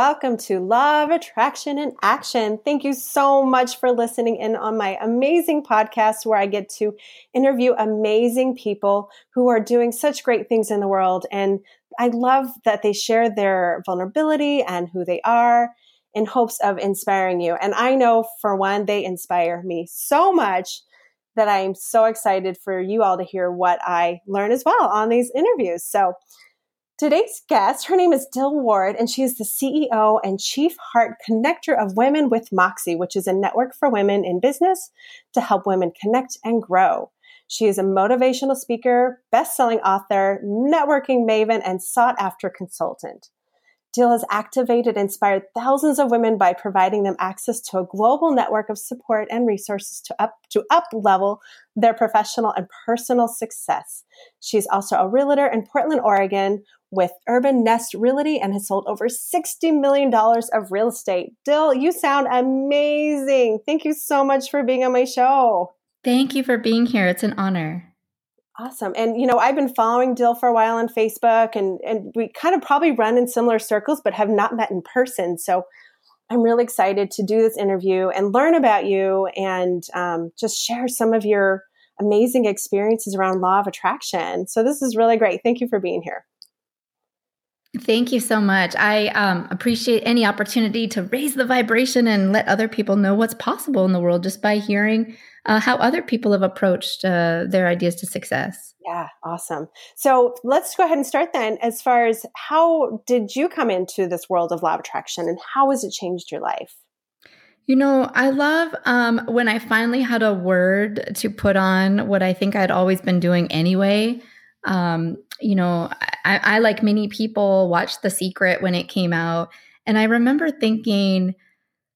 welcome to Love, Attraction and Action. Thank you so much for listening in on my amazing podcast where I get to interview amazing people who are doing such great things in the world. And I love that they share their vulnerability and who they are in hopes of inspiring you. And I know for one, they inspire me so much that I'm so excited for you all to hear what I learn as well on these interviews. So Today's guest, her name is Dill Ward, and she is the CEO and Chief Heart Connector of Women with Moxie, which is a network for women in business to help women connect and grow. She is a motivational speaker, best-selling author, networking maven, and sought-after consultant. Dill has activated and inspired thousands of women by providing them access to a global network of support and resources to up to up level their professional and personal success. She's also a realtor in Portland, Oregon, with Urban Nest Realty and has sold over $60 million of real estate. Dill, you sound amazing. Thank you so much for being on my show. Thank you for being here. It's an honor. Awesome. And you know, I've been following Dill for a while on Facebook and and we kind of probably run in similar circles but have not met in person. So I'm really excited to do this interview and learn about you and um, just share some of your amazing experiences around law of attraction. So this is really great. Thank you for being here. Thank you so much. I um, appreciate any opportunity to raise the vibration and let other people know what's possible in the world just by hearing uh, how other people have approached uh, their ideas to success. Yeah, awesome. So let's go ahead and start then. As far as how did you come into this world of law of attraction and how has it changed your life? You know, I love um, when I finally had a word to put on what I think I'd always been doing anyway. Um, you know, I, I, like many people, watched The Secret when it came out. And I remember thinking,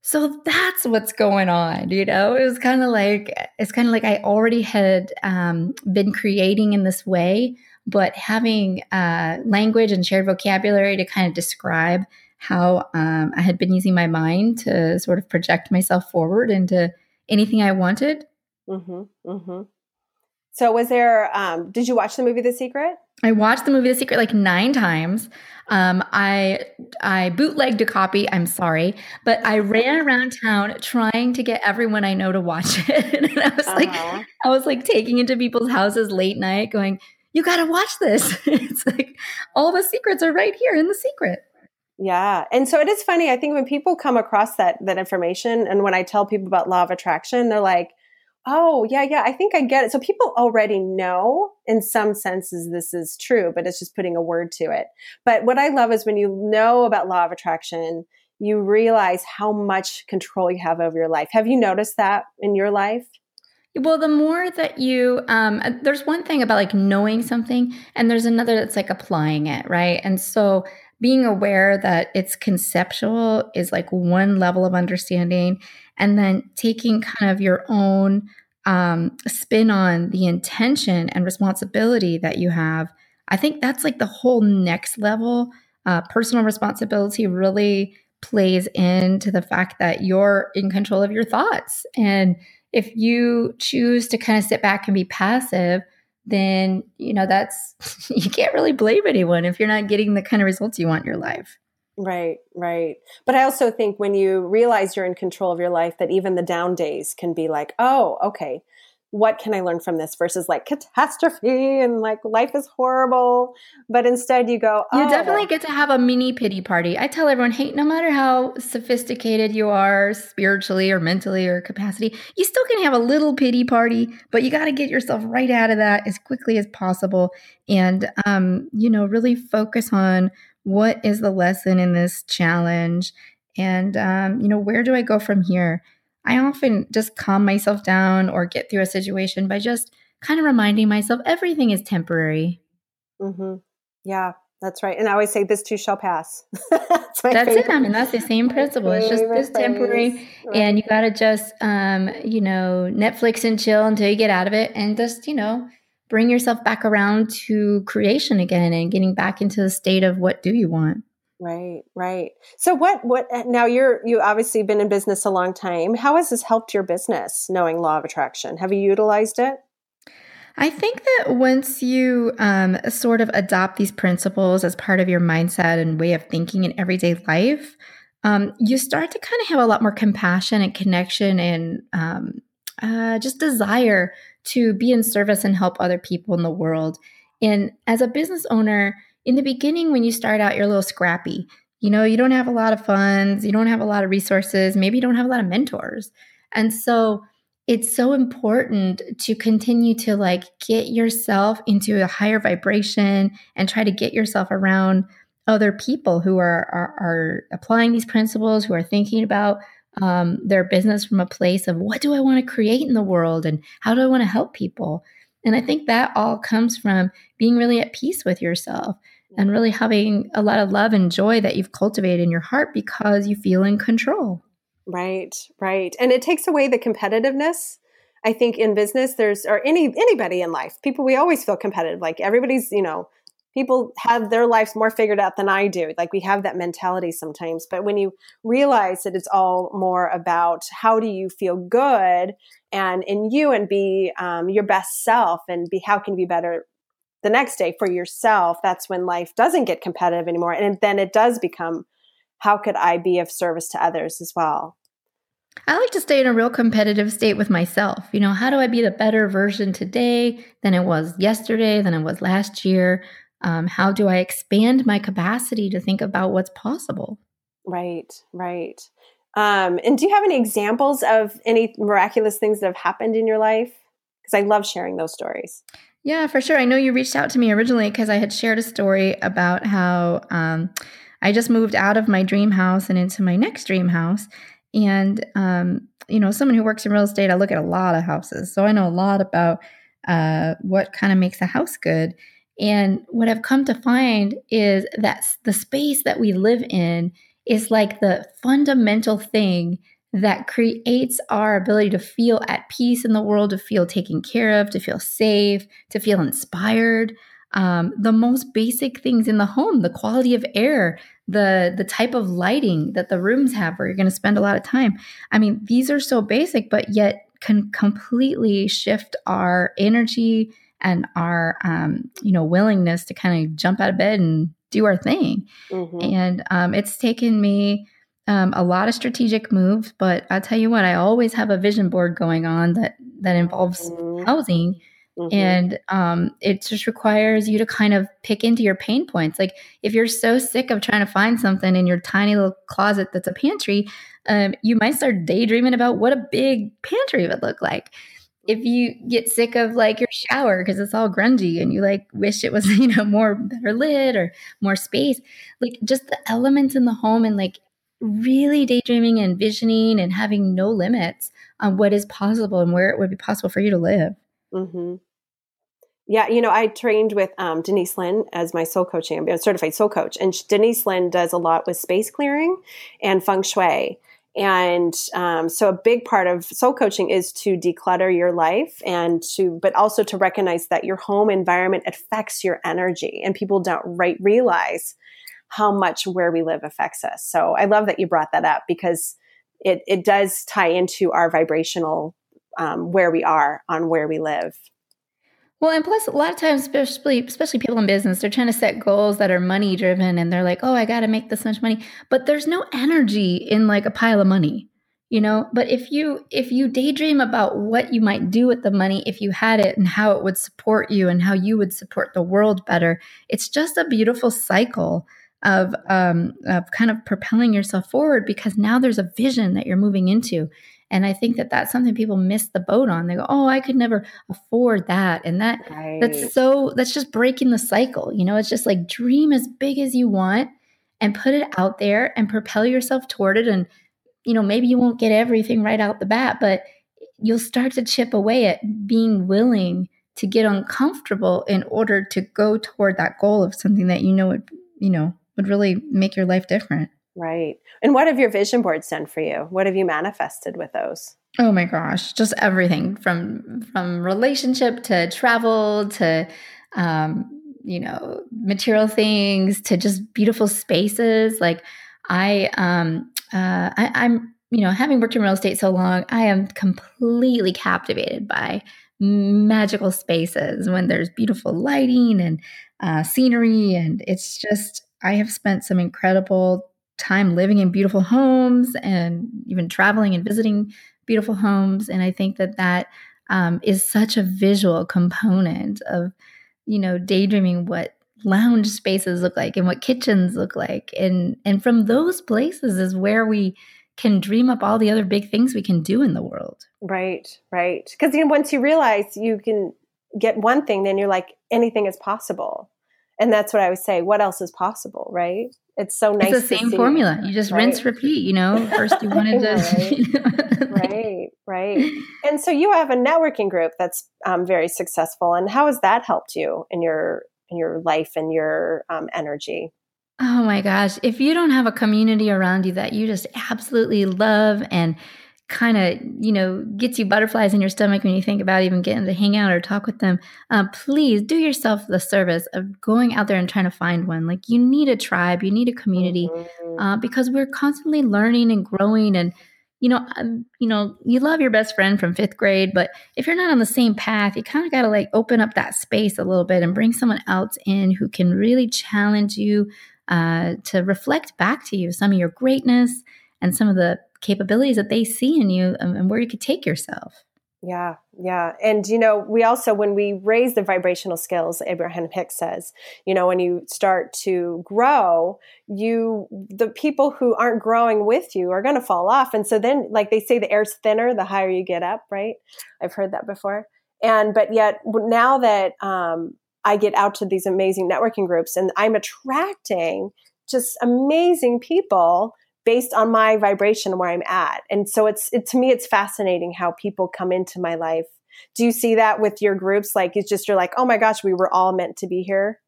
so that's what's going on you know it was kind of like it's kind of like i already had um, been creating in this way but having uh, language and shared vocabulary to kind of describe how um, i had been using my mind to sort of project myself forward into anything i wanted mm-hmm, mm-hmm. So was there um, did you watch the movie the secret I watched the movie The Secret like nine times. Um, I I bootlegged a copy. I'm sorry, but I ran around town trying to get everyone I know to watch it. and I was uh-huh. like, I was like taking into people's houses late night, going, "You got to watch this." it's like all the secrets are right here in The Secret. Yeah. And so it is funny. I think when people come across that that information and when I tell people about law of attraction, they're like, Oh, yeah, yeah. I think I get it. So people already know in some senses this is true, but it's just putting a word to it. But what I love is when you know about law of attraction, you realize how much control you have over your life. Have you noticed that in your life? Well, the more that you, um, uh, there's one thing about like knowing something, and there's another that's like applying it, right? And so being aware that it's conceptual is like one level of understanding and then taking kind of your own um, spin on the intention and responsibility that you have i think that's like the whole next level uh, personal responsibility really plays into the fact that you're in control of your thoughts. And if you choose to kind of sit back and be passive then you know that's you can't really blame anyone if you're not getting the kind of results you want in your life Right, right. But I also think when you realize you're in control of your life, that even the down days can be like, oh, okay, what can I learn from this versus like catastrophe and like life is horrible. But instead you go, oh. You definitely get to have a mini pity party. I tell everyone, hey, no matter how sophisticated you are spiritually or mentally or capacity, you still can have a little pity party, but you got to get yourself right out of that as quickly as possible and, um, you know, really focus on what is the lesson in this challenge? And um, you know where do i go from here? I often just calm myself down or get through a situation by just kind of reminding myself everything is temporary. Mm-hmm. yeah that's right. And i always say this too shall pass. That's, that's it. I mean that's the same principle. It's just this temporary right. and you got to just um, you know netflix and chill until you get out of it and just you know bring yourself back around to creation again and getting back into the state of what do you want. Right right. So what what now you're you obviously been in business a long time. How has this helped your business knowing law of attraction? Have you utilized it? I think that once you um, sort of adopt these principles as part of your mindset and way of thinking in everyday life, um, you start to kind of have a lot more compassion and connection and um, uh, just desire to be in service and help other people in the world. And as a business owner, in the beginning, when you start out, you're a little scrappy. You know, you don't have a lot of funds, you don't have a lot of resources, maybe you don't have a lot of mentors. And so it's so important to continue to like get yourself into a higher vibration and try to get yourself around other people who are, are, are applying these principles, who are thinking about um, their business from a place of what do I want to create in the world and how do I want to help people. And I think that all comes from being really at peace with yourself and really having a lot of love and joy that you've cultivated in your heart because you feel in control. Right, right. And it takes away the competitiveness. I think in business there's or any anybody in life, people we always feel competitive. Like everybody's, you know, people have their lives more figured out than I do. Like we have that mentality sometimes. But when you realize that it's all more about how do you feel good and in you and be um, your best self and be how can you be better the next day for yourself, that's when life doesn't get competitive anymore. And then it does become how could I be of service to others as well? I like to stay in a real competitive state with myself. You know, how do I be the better version today than it was yesterday, than it was last year? Um, how do I expand my capacity to think about what's possible? Right, right. Um, and do you have any examples of any miraculous things that have happened in your life? Because I love sharing those stories. Yeah, for sure. I know you reached out to me originally because I had shared a story about how um, I just moved out of my dream house and into my next dream house. And, um, you know, someone who works in real estate, I look at a lot of houses. So I know a lot about uh, what kind of makes a house good. And what I've come to find is that the space that we live in is like the fundamental thing that creates our ability to feel at peace in the world, to feel taken care of, to feel safe, to feel inspired. Um, the most basic things in the home, the quality of air, the the type of lighting that the rooms have where you're going to spend a lot of time. I mean, these are so basic, but yet can completely shift our energy and our um, you know willingness to kind of jump out of bed and do our thing. Mm-hmm. And um, it's taken me um, a lot of strategic moves, but I'll tell you what, I always have a vision board going on that that involves mm-hmm. housing. Mm-hmm. And um, it just requires you to kind of pick into your pain points. Like if you're so sick of trying to find something in your tiny little closet that's a pantry, um, you might start daydreaming about what a big pantry would look like if you get sick of like your shower because it's all grungy and you like wish it was you know more better lit or more space like just the elements in the home and like really daydreaming and visioning and having no limits on what is possible and where it would be possible for you to live mm-hmm. yeah you know i trained with um, Denise Linn as my soul coach champion certified soul coach and Denise Linn does a lot with space clearing and feng shui and um, so a big part of soul coaching is to declutter your life and to but also to recognize that your home environment affects your energy and people don't right realize how much where we live affects us. So i love that you brought that up because it, it does tie into our vibrational um, where we are on where we live well, and plus, a lot of times, especially especially people in business, they're trying to set goals that are money driven, and they're like, "Oh, I got to make this much money," but there's no energy in like a pile of money, you know. But if you if you daydream about what you might do with the money if you had it, and how it would support you, and how you would support the world better, it's just a beautiful cycle of um, of kind of propelling yourself forward because now there's a vision that you're moving into and I think that that's something people miss the boat on. They go, "Oh, I could never afford that," and that right. that's so that's just breaking the cycle. You know, it's just like dream as big as you want and put it out there and propel yourself toward it. And you know, maybe you won't get everything right out the bat, but you'll start to chip away at being willing to get uncomfortable in order to go toward that goal of something that you know would you know would really make your life different. Right. And what have your vision boards done for you? What have you manifested with those? Oh my gosh, just everything from from relationship to travel to um, you know, material things to just beautiful spaces. Like I um uh I, I'm you know, having worked in real estate so long, I am completely captivated by magical spaces when there's beautiful lighting and uh, scenery. And it's just, I have spent some incredible time living in beautiful homes and even traveling and visiting beautiful homes. And I think that that um, is such a visual component of, you know, daydreaming what lounge spaces look like and what kitchens look like. And and from those places is where we can dream up all the other big things we can do in the world. Right, right. Because you know, once you realize you can get one thing, then you're like, anything is possible. And that's what I would say. What else is possible, right? It's so nice. It's the same formula. You just right? rinse, repeat. You know, first you wanted to. right, right, right. And so you have a networking group that's um, very successful. And how has that helped you in your in your life and your um, energy? Oh my gosh. If you don't have a community around you that you just absolutely love and kind of, you know, gets you butterflies in your stomach when you think about even getting to hang out or talk with them, uh, please do yourself the service of going out there and trying to find one. Like you need a tribe, you need a community mm-hmm. uh, because we're constantly learning and growing and you know, um, you know, you love your best friend from fifth grade, but if you're not on the same path, you kind of got to like open up that space a little bit and bring someone else in who can really challenge you, uh, to reflect back to you some of your greatness and some of the capabilities that they see in you and, where you could take yourself. Yeah, yeah. And, you know, we also, when we raise the vibrational skills, Abraham Hicks says, you know, when you start to grow, you, the people who aren't growing with you are going to fall off. And so then, like they say, the air's thinner the higher you get up, right? I've heard that before. And, but yet now that um, I get out to these amazing networking groups and I'm attracting just amazing people based on my vibration where I'm at. And so it's it, to me it's fascinating how people come into my life. Do you see that with your groups like it's just you're like, "Oh my gosh, we were all meant to be here?"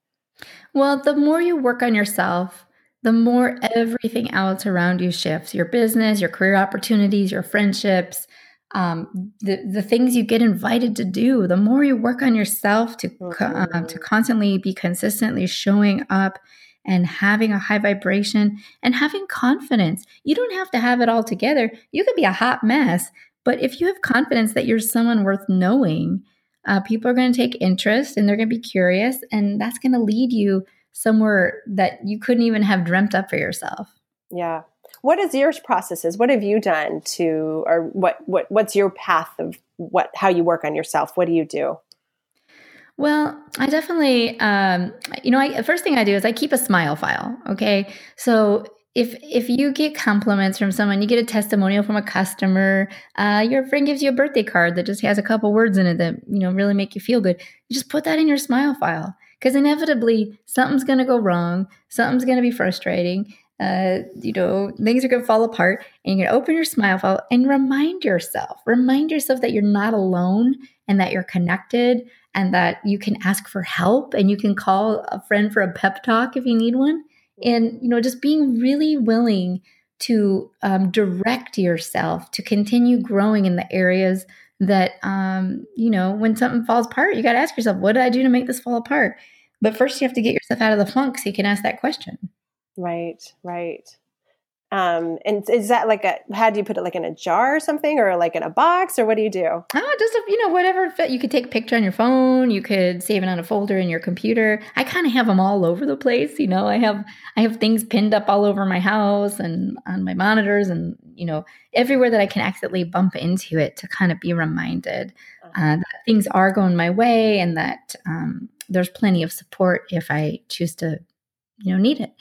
Well, the more you work on yourself, the more everything else around you shifts. Your business, your career opportunities, your friendships, um, the the things you get invited to do, the more you work on yourself to mm-hmm. um, to constantly be consistently showing up and having a high vibration and having confidence. You don't have to have it all together. You could be a hot mess, but if you have confidence that you're someone worth knowing, uh, people are going to take interest and they're going to be curious, and that's going to lead you somewhere that you couldn't even have dreamt up for yourself. Yeah, what is your processes? What have you done to, or what what what's your path of what how you work on yourself? What do you do? Well, I definitely, um, you know, I, first thing I do is I keep a smile file. Okay, so if if you get compliments from someone, you get a testimonial from a customer, uh, your friend gives you a birthday card that just has a couple words in it that you know really make you feel good. You just put that in your smile file because inevitably something's going to go wrong, something's going to be frustrating, uh, you know, things are going to fall apart and going to open your smile file and remind yourself, remind yourself that you're not alone and that you're connected and that you can ask for help and you can call a friend for a pep talk if you need one. And, you know, just being really willing to um, direct yourself to continue growing in the areas that, um, you know, when something falls apart, you got to ask yourself, what did I do to make this fall apart? But first, you have to get yourself out of the funk so you can ask that question. Right, right. Um, and is that like a, how do you put it like in a jar or something or like in a box or what do you do? Oh, just, you know, whatever fit. You could take a picture on your phone. You could save it on a folder in your computer. I kind of have them all over the place. You know, I have, I have things pinned up all over my house and on my monitors and, you know, everywhere that I can accidentally bump into it to kind of be reminded uh-huh. uh, that things are going my way and that um, there's plenty of support if I choose to, you know, need it.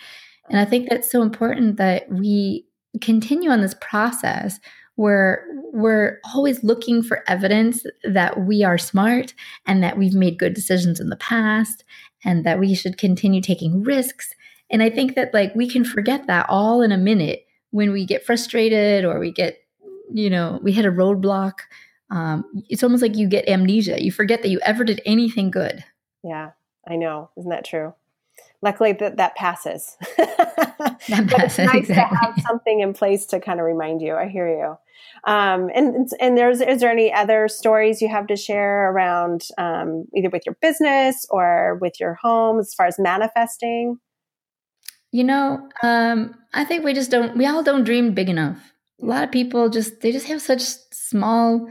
And I think that's so important that we continue on this process where we're always looking for evidence that we are smart and that we've made good decisions in the past and that we should continue taking risks. And I think that like we can forget that all in a minute when we get frustrated or we get, you know, we hit a roadblock. Um, it's almost like you get amnesia. You forget that you ever did anything good. Yeah, I know. Isn't that true? Luckily that that passes. that passes. nice exactly. to have something in place to kind of remind you. I hear you. Um, and and there's is there any other stories you have to share around um, either with your business or with your home as far as manifesting? You know, um, I think we just don't. We all don't dream big enough. A lot of people just they just have such small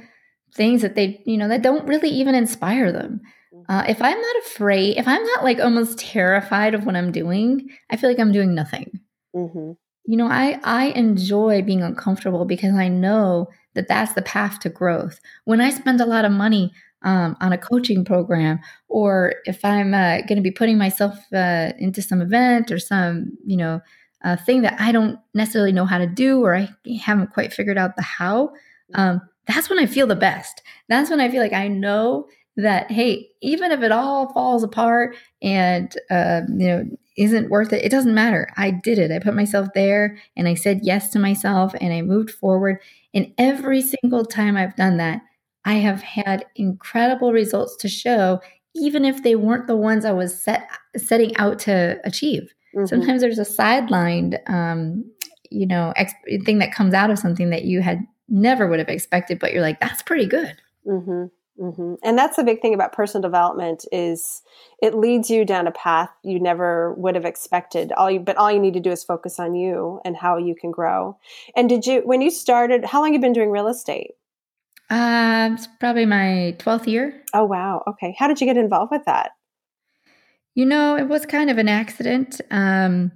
things that they, you know, that don't really even inspire them. Mm-hmm. Uh, if I'm not afraid, if I'm not like almost terrified of what I'm doing, I feel like I'm doing nothing. Mm-hmm. You know, I I enjoy being uncomfortable because I know that that's the path to growth. When I spend a lot of money um, on a coaching program, or if I'm uh, going to be putting myself uh, into some event or some, you know, uh, thing that I don't necessarily know how to do or I haven't quite figured out the how, um, that's when I feel the best. That's when I feel like I know that hey, even if it all falls apart and uh, you know isn't worth it, it doesn't matter. I did it. I put myself there and I said yes to myself and I moved forward. And every single time I've done that, I have had incredible results to show, even if they weren't the ones I was set setting out to achieve. Mm-hmm. Sometimes there's a sidelined, um, you know, ex- thing that comes out of something that you had never would have expected, but you're like, that's pretty good. Mm-hmm. Mm-hmm. And that's the big thing about personal development is it leads you down a path you never would have expected. All you, but all you need to do is focus on you and how you can grow. And did you, when you started, how long have you been doing real estate? Uh, it's probably my 12th year. Oh, wow. Okay. How did you get involved with that? You know, it was kind of an accident. Um,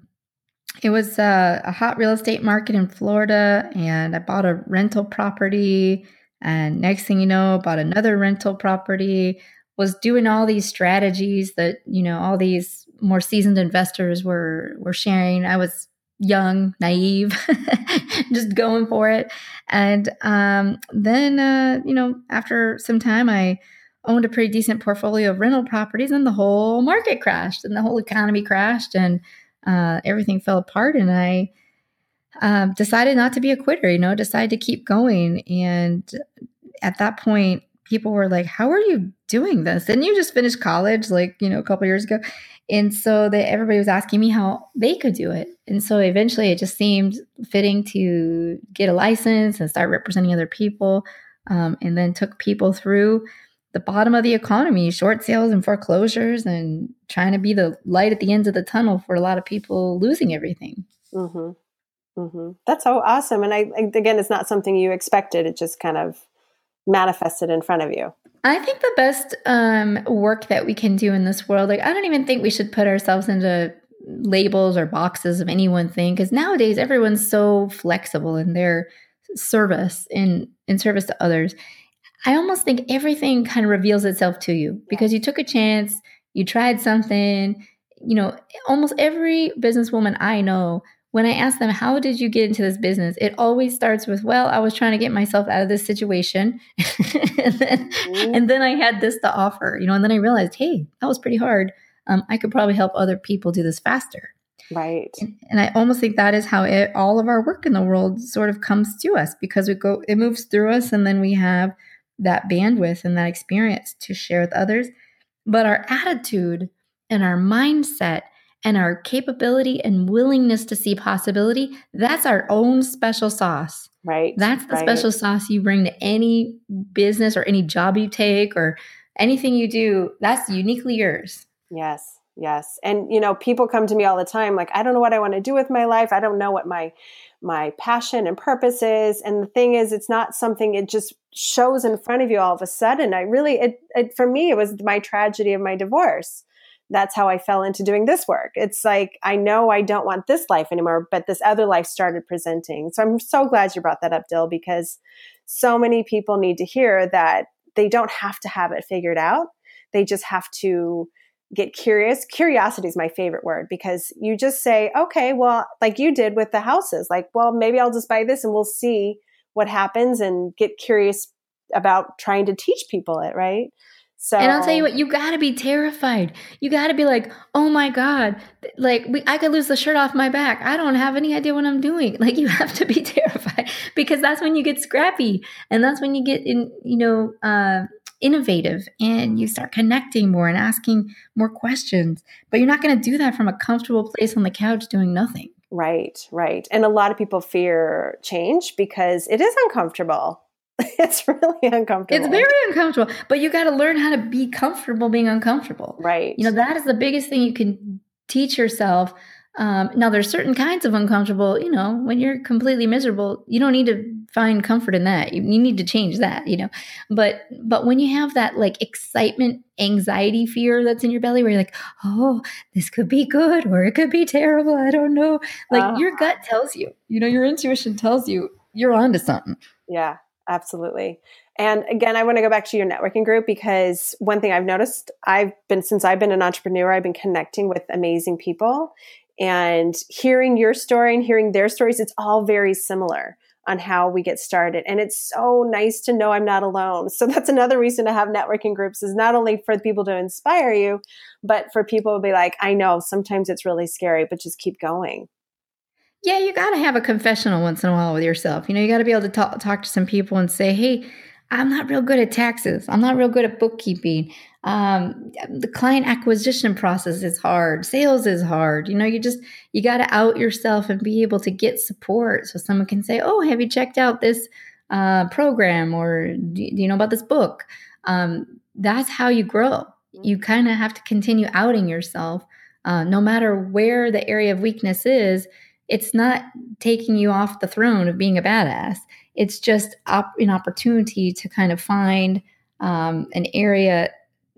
it was a, a hot real estate market in Florida, and I bought a rental property and next thing you know, bought another rental property, was doing all these strategies that, you know, all these more seasoned investors were were sharing. I was young, naive, just going for it. And um, then, uh, you know, after some time, I owned a pretty decent portfolio of rental properties, and the whole market crashed, and the whole economy crashed, and uh, everything fell apart. And I um, decided not to be a quitter, you know, decided to keep going. And at that point, people were like, How are you doing this? Didn't you just finish college like, you know, a couple years ago? And so they, everybody was asking me how they could do it. And so eventually it just seemed fitting to get a license and start representing other people. Um, and then took people through the bottom of the economy, short sales and foreclosures, and trying to be the light at the end of the tunnel for a lot of people losing everything. Mm-hmm. Mm-hmm. That's so awesome. And I, again, it's not something you expected. It just kind of manifested in front of you. I think the best um, work that we can do in this world, like, I don't even think we should put ourselves into labels or boxes of any one thing because nowadays everyone's so flexible in their service in in service to others. I almost think everything kind of reveals itself to you because you took a chance, you tried something. You know, almost every businesswoman I know when I ask them, How did you get into this business? It always starts with, Well, I was trying to get myself out of this situation. and, then, and, then, I had this to offer, you know, and then I realized, Hey, that was pretty hard. Um, I could probably help other people do this faster. Right. And, and I almost think that is how it, all of our work in the world sort of comes to us because we go, it moves through us and then we have that bandwidth and that experience to share with others. But our attitude and our mindset and our capability and willingness to see possibility, that's our own special sauce. Right. That's the right. special sauce you bring to any business or any job you take or anything you do. That's uniquely yours. Yes. Yes. And you know, people come to me all the time like I don't know what I want to do with my life. I don't know what my my passion and purpose is. And the thing is it's not something it just shows in front of you all of a sudden. I really it, it for me it was my tragedy of my divorce that's how I fell into doing this work. It's like, I know I don't want this life anymore, but this other life started presenting. So I'm so glad you brought that up, Dill, because so many people need to hear that they don't have to have it figured out. They just have to get curious. Curiosity is my favorite word because you just say, okay, well, like you did with the houses, like, well, maybe I'll just buy this and we'll see what happens and get curious about trying to teach people it, right? So And I'll tell you what, you got to be terrified. You got to be like, "Oh my god, like we, I could lose the shirt off my back. I don't have any idea what I'm doing." Like you have to be terrified because that's when you get scrappy and that's when you get in, you know, uh innovative and you start connecting more and asking more questions. But you're not going to do that from a comfortable place on the couch doing nothing. Right, right. And a lot of people fear change because it is uncomfortable. it's really uncomfortable. It's very uncomfortable, but you got to learn how to be comfortable being uncomfortable. Right. You know, that is the biggest thing you can teach yourself Um, now, there's certain kinds of uncomfortable, you know, when you're completely miserable, you don't need to find comfort in that. You, you, need to change that, you know. But but when you have that like excitement, anxiety, fear that's in your belly, where you're like, oh, this could be good or it could be terrible. I don't know. Like uh, your gut tells you, you know, your intuition tells you you're onto something. Yeah, absolutely. And again, I want to go back to your networking group because one thing I've noticed, I've been since I've been an entrepreneur, I've been connecting with amazing people and hearing your story and hearing their stories, it's all very similar on how we get started. And it's so nice to know I'm not alone. So that's another reason to have networking groups is not only for people to inspire you, but for people to be like, I know sometimes it's really scary, but just keep going. Yeah, you got to have a confessional once in a while with yourself. You know, you got to be able to talk, talk to some people and say, hey, I'm not real good at taxes. I'm not real good at bookkeeping. Um, the client acquisition process is hard. Sales is hard. You know, you just you got to out yourself and be able to get support, so someone can say, "Oh, have you checked out this uh, program?" or do you know about this book?" Um, that's how you grow. You kind of have to continue outing yourself, uh, no matter where the area of weakness is. It's not taking you off the throne of being a badass it's just op- an opportunity to kind of find um, an area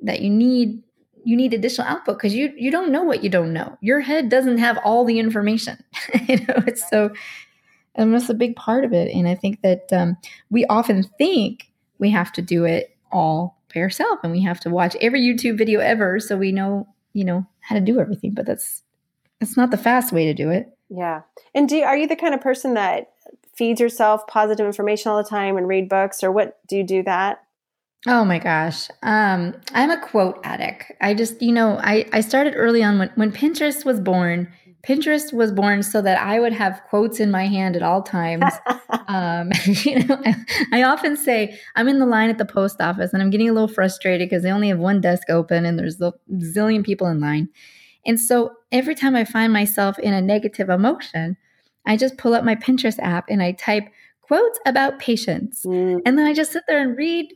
that you need you need additional output because you you don't know what you don't know. Your head doesn't have all the information. you know, it's so and that's a big part of it. And I think that um, we often think we have to do it all by ourselves, and we have to watch every YouTube video ever so we know you know how to do everything. But that's that's not the fast way to do it. Yeah. And do are you the kind of person that feeds yourself positive information all the time and read books or what do you do that? Oh my gosh. Um, I'm a quote addict. I just, you know, I, I started early on when, when Pinterest was born. Pinterest was born so that I would have quotes in my hand at all times. um, you know, I, I, often say I'm in the line at the post office and I'm getting a little frustrated because they only have one desk open and there's a zillion people in line. And so every time I find myself in a negative emotion, I just pull up my Pinterest app and I type quotes about patience. Mm. And then I just sit there and read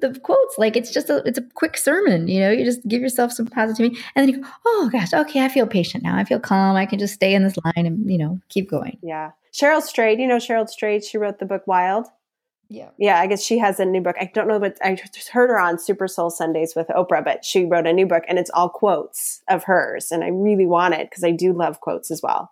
the quotes. Like it's just a it's a quick sermon you know? You just give yourself some positivity and then you go oh gosh okay i feel patient now. I feel calm. I can just stay in this line and you know keep going. Yeah. Cheryl strayed you know cheryl strayed? She wrote the book wild yeah. Yeah i guess she has a new book. I don't know but i heard her on super soul sundays with oprah but she wrote a new book and it's all quotes of hers and i really want it because i do love quotes as well.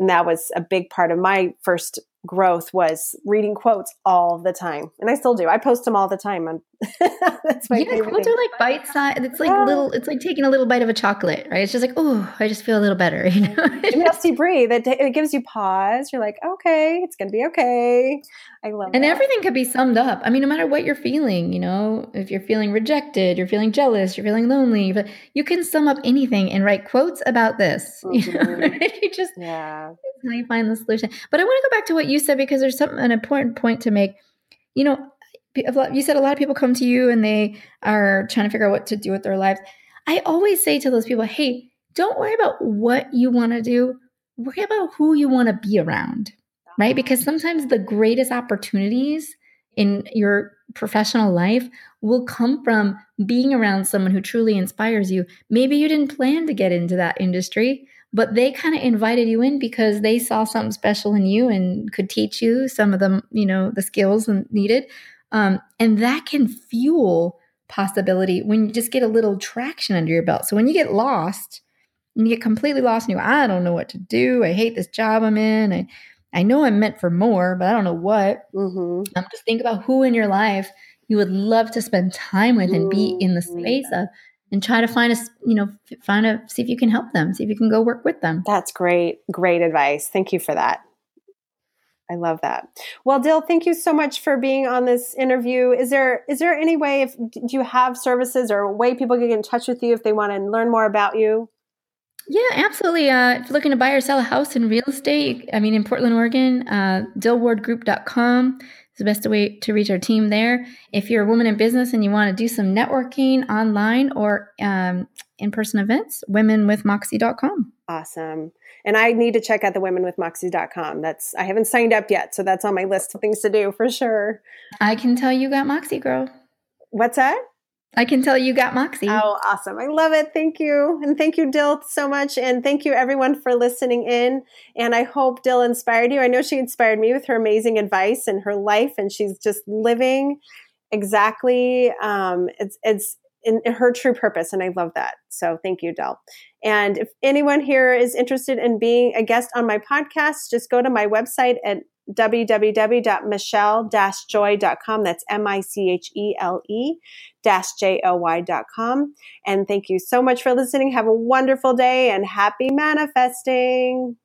And that was a big part of my first growth was reading quotes all the time and i still do. I post them all the time on that's my yeah quotes thing. are like bite size it's like yeah. little it's like taking a little bite of a chocolate right it's just like oh i just feel a little better you know and helps you breathe it, it gives you pause you're like okay it's gonna be okay i love and that. everything could be summed up i mean no matter what you're feeling you know if you're feeling rejected you're feeling jealous you're feeling lonely but you can sum up anything and write quotes about this mm-hmm. you know right? you just yeah how you find the solution but i want to go back to what you you said because there's something an important point to make. You know, you said a lot of people come to you and they are trying to figure out what to do with their lives. I always say to those people, hey, don't worry about what you want to do. Worry about who you want to be around, right? Because sometimes the greatest opportunities in your professional life will come from being around someone who truly inspires you. Maybe you didn't plan to get into that industry, but they kind of invited you in because they saw something special in you and could teach you some of the you know the skills needed um, and that can fuel possibility when you just get a little traction under your belt. So when you get lost and you get completely lost and you i don't know what to do. I hate this job i'm in. I, I know i'm meant for more but i don't know what. Mm-hmm. um, just think about who in your life you would love to spend time with and be in the mm-hmm. space of and try to find a you know find a see if you can help them see if you can go work with them. That's great great advice. Thank you for that I love that. Well, Dill, thank you so much for being on this interview. Is there is there any way if do you have services or a way people can get in touch with you if they want to learn more about you? Yeah, absolutely. Uh, if you're looking to buy or sell a house in real estate, I mean, in Portland, Oregon, uh, dillwardgroup.com is the best way to reach our team there. If you're a woman in business and you want to do some networking online or um, in person events, womenwithmoxie.com. Awesome. And I need to check out the womenwithmoxie.com. That's I haven't signed up yet, so that's on my list of things to do for sure. I can tell you got Moxie Girl. What's that? I can tell you got Moxie. Oh, awesome. I love it. Thank you. And thank you, Dill, so much. And thank you, everyone, for listening in. And I hope Dill inspired you. I know she inspired me with her amazing advice and her life, and she's just living exactly um, it's, it's in, her true purpose. And I love that. So thank you, Dill. And if anyone here is interested in being a guest on my podcast, just go to my website at www.michele-joy.com. That's M-I-C-H-E-L-E dash J-O-Y.com. And thank you so much for listening. Have a wonderful day and happy manifesting.